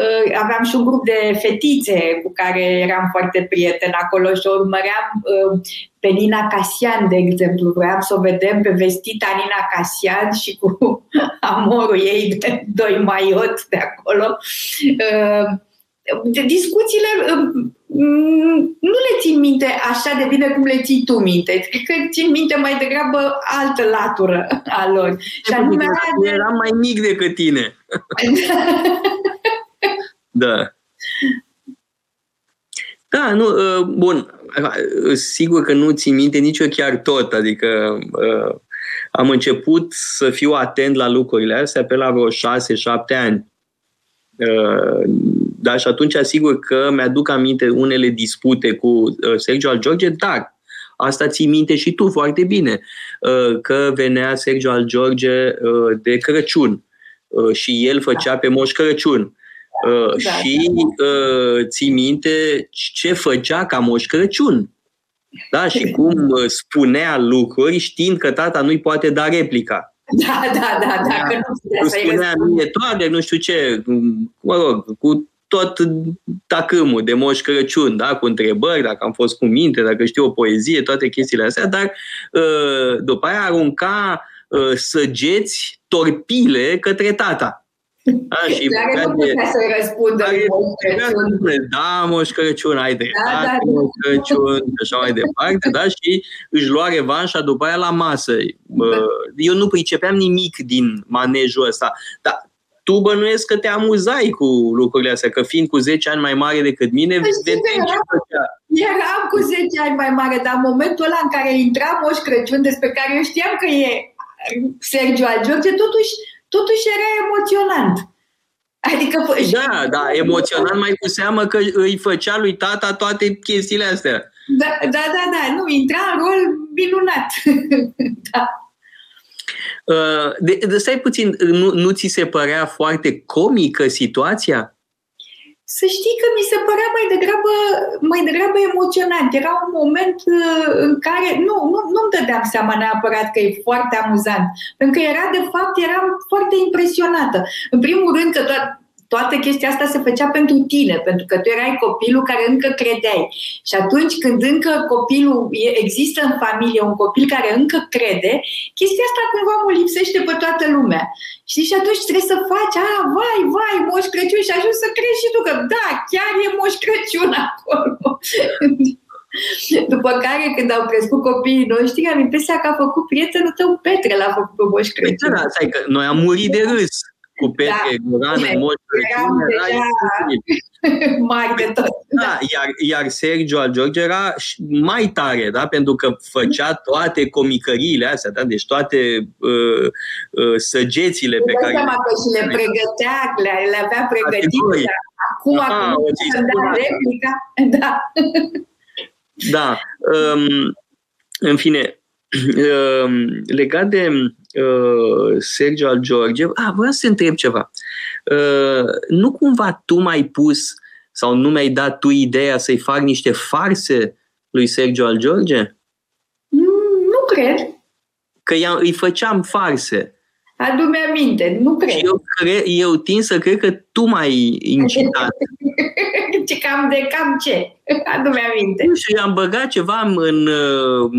uh, aveam și un grup de fetițe cu care eram foarte prieteni acolo și urmăream uh, pe Nina Casian, de exemplu. Vreau să o vedem pe vestita Nina Casian și cu amorul ei de 2 maiot de acolo. Uh, discuțiile Mm, nu le țin minte așa de bine cum le ții tu minte. Cred că țin minte mai degrabă altă latură a lor. Și anume de... Eram mai mic decât tine. da. Da, nu, uh, bun. Sigur că nu țin minte nici eu chiar tot. Adică uh, am început să fiu atent la lucrurile astea pe la vreo șase, șapte ani. Uh, da, și atunci asigur că mi-aduc aminte unele dispute cu uh, Sergio al George, dar asta ții minte și tu foarte bine, uh, că venea Sergio al George de Crăciun și el făcea pe Moș Crăciun. Da, și da. ții minte ce făcea ca Moș Crăciun. Da, și cum spunea lucruri știind că tata nu-i poate da replica. Da, da, da, da, că nu spunea mie toate, nu știu ce, mă rog, cu tot tacâmul de Moș Crăciun, da? cu întrebări, dacă am fost cu minte, dacă știu o poezie, toate chestiile astea, dar uh, după aia arunca uh, săgeți, torpile către tata. Da, și Dar nu putea să răspundă Moș Crăciun. Da, Moș Crăciun, ai dreptate, da, da, da. Moș Crăciun, așa mai departe, da, și își lua revanșa după aia la masă. Eu nu pricepeam nimic din manejul ăsta, dar tu bănuiesc că te amuzai cu lucrurile astea, că fiind cu 10 ani mai mare decât mine, păi vedeai ce făcea. Eram cu 10 ani mai mare, dar în momentul ăla în care intra Moș Crăciun, despre care eu știam că e Sergiu al George, totuși totuși era emoționant. Adică, da, da, emoționant mai cu seamă că îi făcea lui tata toate chestiile astea. Da, da, da, da. nu, intra în rol minunat. da. Uh, de, de, stai puțin, nu, nu ți se părea foarte comică situația? Să știi că mi se părea mai degrabă, mai degrabă emoționant. Era un moment uh, în care nu, nu, nu-mi dădeam seama neapărat că e foarte amuzant. Pentru că era, de fapt, eram foarte impresionată. În primul rând că to- toată chestia asta se făcea pentru tine, pentru că tu erai copilul care încă credeai. Și atunci când încă copilul există în familie, un copil care încă crede, chestia asta cumva mă lipsește pe toată lumea. Și și atunci trebuie să faci, a, vai, vai, Moș Crăciun și ajungi să crezi și tu că da, chiar e Moș Crăciun acolo. După care, când au crescut copiii noștri, am impresia că a făcut prietenul tău Petre, l-a făcut pe Moș Crăciun. Păi, da, că noi am murit de râs cu Petre, da. Gorană, Moș Crăciun, era mari de tot. Da, iar, iar Sergio al George era mai tare, da? pentru că făcea toate comicăriile astea, da? deci toate uh, uh, săgețile pe care... Seama că și le pregătea, le, le avea pregătite. Acum, Aha, acum, da, replica. Da. Da. Um, în fine, um, legat de uh, Sergio al George, ah, vreau să te întreb ceva. Uh, nu cumva tu mai pus sau nu mi-ai dat tu ideea să-i fac niște farse lui Sergio al George? Mm, nu cred. Că îi făceam farse. Adu-mi aminte, nu cred. Eu, cre- eu tin să cred că tu m-ai incitat. ce cam de cam ce? Adu-mi aminte. Nu știu, am băgat ceva în uh,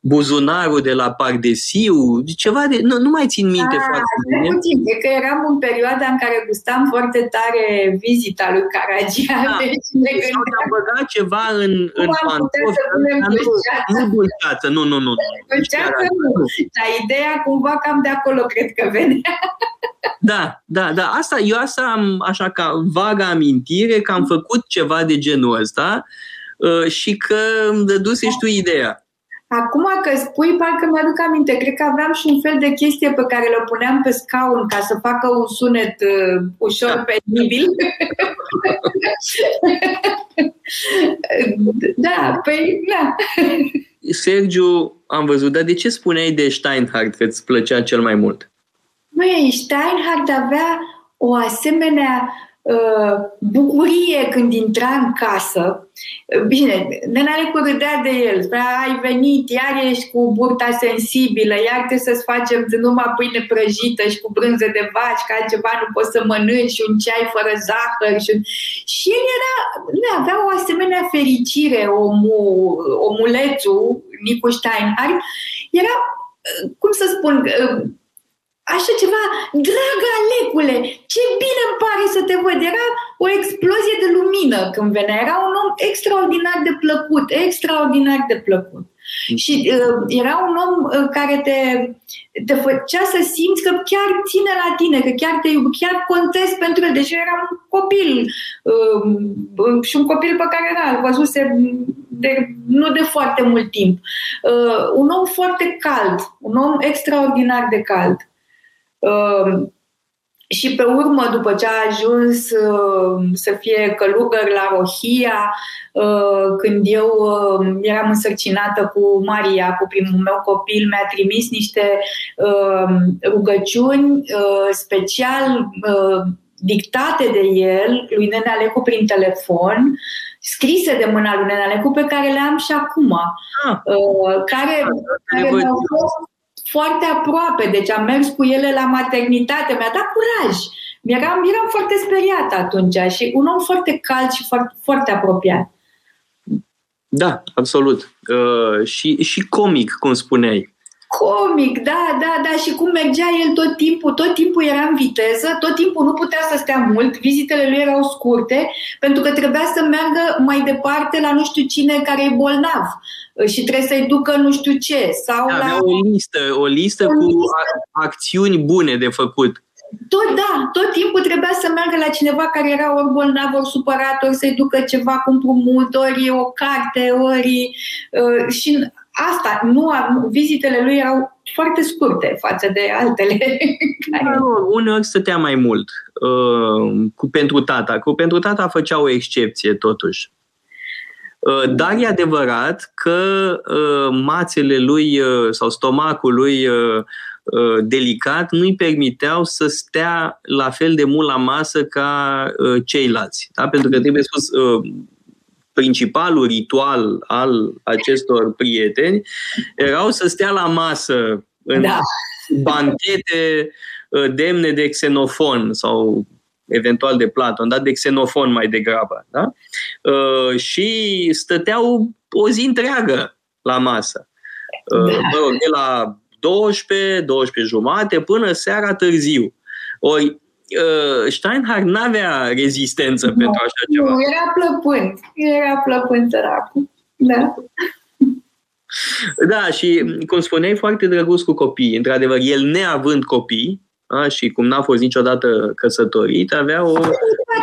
buzunarul de la Pardesiu, ceva de... Nu, nu mai țin minte A, ah, foarte bine. Puțin, e că eram în perioada în care gustam foarte tare vizita lui Caragian. Da. Deci ne am băgat ceva în, în pantofi. Nu dulceață, nu, nu, nu. Dulceață nu. Dar ideea cumva cam de acolo cred că venea. Da, da, da. Asta, eu asta am așa ca vagă amintire că am făcut ceva de genul ăsta uh, și că îmi dăduse și tu ideea. Acum că spui, parcă mi-aduc aminte, cred că aveam și un fel de chestie pe care le puneam pe scaun ca să facă un sunet uh, ușor da. penibil. da, păi, da. Sergiu, am văzut, dar de ce spuneai de Steinhardt că îți plăcea cel mai mult? Măi, Steinhardt avea o asemenea uh, bucurie când intra în casă. Bine, Nenalecu râdea de el, spunea, ai venit, iar ești cu burta sensibilă, iar trebuie să-ți facem numai pâine prăjită și cu brânză de vaci, că altceva nu poți să mănânci și un ceai fără zahăr. Și, și el era, nu, avea o asemenea fericire, omul, omulețul, Nicu Steinhardt, era, cum să spun, așa ceva, dragă Alecule, ce bine îmi pare să te văd. Era o explozie de lumină când venea. Era un om extraordinar de plăcut, extraordinar de plăcut. Și uh, era un om uh, care te, te făcea să simți că chiar ține la tine, că chiar te chiar contezi pentru el. Deci era un copil uh, și un copil pe care da, îl văzuse de, nu de foarte mult timp. Uh, un om foarte cald, un om extraordinar de cald. Ehm, și pe urmă, după ce a ajuns ehm, să fie călugăr la Rohia, ehm, când eu eram însărcinată cu Maria, cu primul meu copil, mi-a trimis niște rugăciuni special dictate de el, lui Nene Alecu, prin telefon, scrise de mâna lui Nene Alecu, pe care le am și acum. Ah. Care, care mi-au fost foarte aproape, deci am mers cu ele la maternitate, mi-a dat curaj. Eram, eram foarte speriată atunci și un om foarte cald și foarte, foarte apropiat. Da, absolut. Uh, și, și comic, cum spuneai. Comic, da, da, da, și cum mergea el tot timpul, tot timpul era în viteză, tot timpul nu putea să stea mult, vizitele lui erau scurte, pentru că trebuia să meargă mai departe la nu știu cine care e bolnav și trebuie să-i ducă nu știu ce. Sau da, la... o listă, o listă o cu listă. acțiuni bune de făcut. Tot, da, tot timpul trebuia să meargă la cineva care era ori bolnav, ori supărat, ori să-i ducă ceva cu împrumut, ori o carte, ori... Uh, și asta, nu, vizitele lui erau foarte scurte față de altele. care... Da, uneori stătea mai mult uh, cu pentru tata. Cu pentru tata făcea o excepție, totuși. Uh, dar e adevărat că uh, mațele lui uh, sau stomacul lui delicat nu-i permiteau să stea la fel de mult la masă ca ceilalți. Da? Pentru că trebuie spus, principalul ritual al acestor prieteni erau să stea la masă în da. banchete demne de xenofon sau eventual de Platon, dar de Xenofon mai degrabă. Da? Uh, și stăteau o zi întreagă la masă. Uh, da. Mă rog, de la 12, 12 jumate până seara târziu. Ori uh, Steinhardt n-avea rezistență nu, pentru așa ceva. Nu, era plăpând. Era plăpând săracul. Da. Da, și cum spuneai, foarte drăguț cu copii. Într-adevăr, el neavând copii, a, și cum n-a fost niciodată căsătorit, avea o... Fata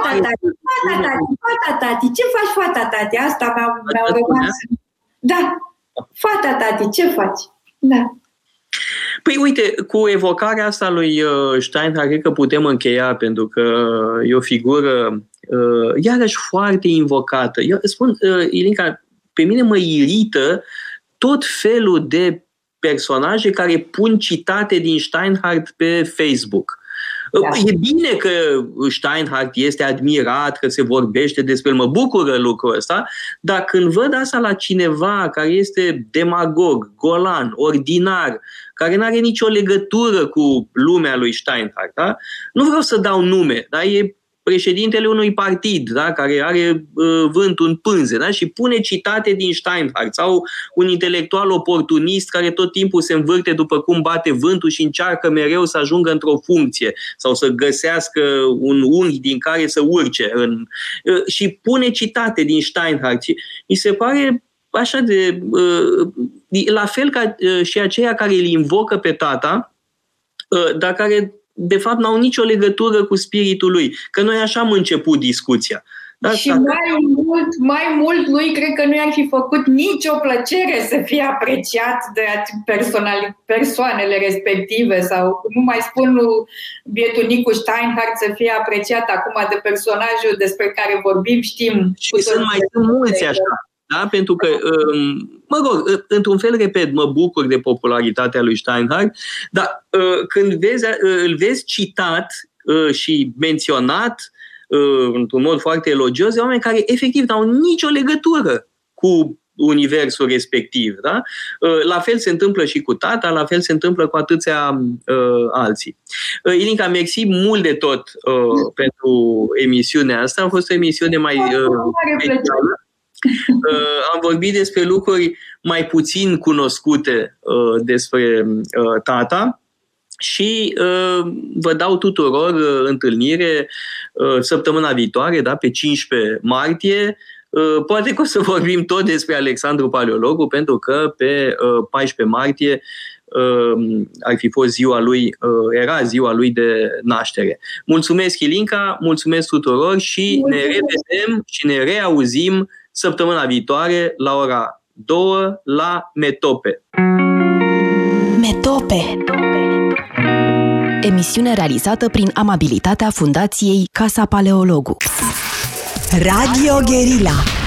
tati, fata tati, fata tati, ce faci fata tati? Asta mi-a, mi-a rămas. Da, fata tati, ce faci? Da. Păi uite, cu evocarea asta lui uh, Steinhardt, cred că putem încheia, pentru că e o figură uh, iarăși foarte invocată. Eu spun, uh, Ilinca, pe mine mă irită tot felul de personaje care pun citate din Steinhardt pe Facebook. Da. E bine că Steinhardt este admirat, că se vorbește despre el, mă bucură lucrul ăsta, dar când văd asta la cineva care este demagog, golan, ordinar, care nu are nicio legătură cu lumea lui Steinhardt, da? nu vreau să dau nume, dar e președintele unui partid da, care are uh, vântul în pânze da, și pune citate din Steinhardt sau un intelectual oportunist care tot timpul se învârte după cum bate vântul și încearcă mereu să ajungă într-o funcție sau să găsească un unghi din care să urce. În, uh, și pune citate din Steinhardt și mi se pare așa de... Uh, la fel ca uh, și aceia care îl invocă pe tata, uh, dar care de fapt n-au nicio legătură cu spiritul lui. Că noi așa am început discuția. Da, și tata... mai mult, mai mult lui cred că nu i-ar fi făcut nicio plăcere să fie apreciat de persoanele respective sau nu mai spun bietul Nicu Steinhardt să fie apreciat acum de personajul despre care vorbim, știm. Și sunt mai sunt mulți așa. Da? Pentru că, um, mă rog, într-un fel, repet, mă bucur de popularitatea lui Steinhardt, dar uh, când vezi, uh, îl vezi citat uh, și menționat, într-un mod foarte elogios de oameni care efectiv n-au nicio legătură cu universul respectiv. Da? La fel se întâmplă și cu tata, la fel se întâmplă cu atâția uh, alții. Ilinca, mersi mult de tot uh, pentru emisiunea asta. A fost o emisiune mai uh, Uh, am vorbit despre lucruri mai puțin cunoscute uh, despre uh, tata și uh, vă dau tuturor uh, întâlnire uh, săptămâna viitoare, da, pe 15 martie. Uh, poate că o să vorbim tot despre Alexandru Paleologu, pentru că pe uh, 14 martie uh, ar fi fost ziua lui, uh, era ziua lui de naștere. Mulțumesc, Ilinca, mulțumesc tuturor și mulțumesc. ne revedem și ne reauzim săptămâna viitoare la ora 2 la Metope. Metope Emisiune realizată prin amabilitatea Fundației Casa Paleologu. Radio Guerilla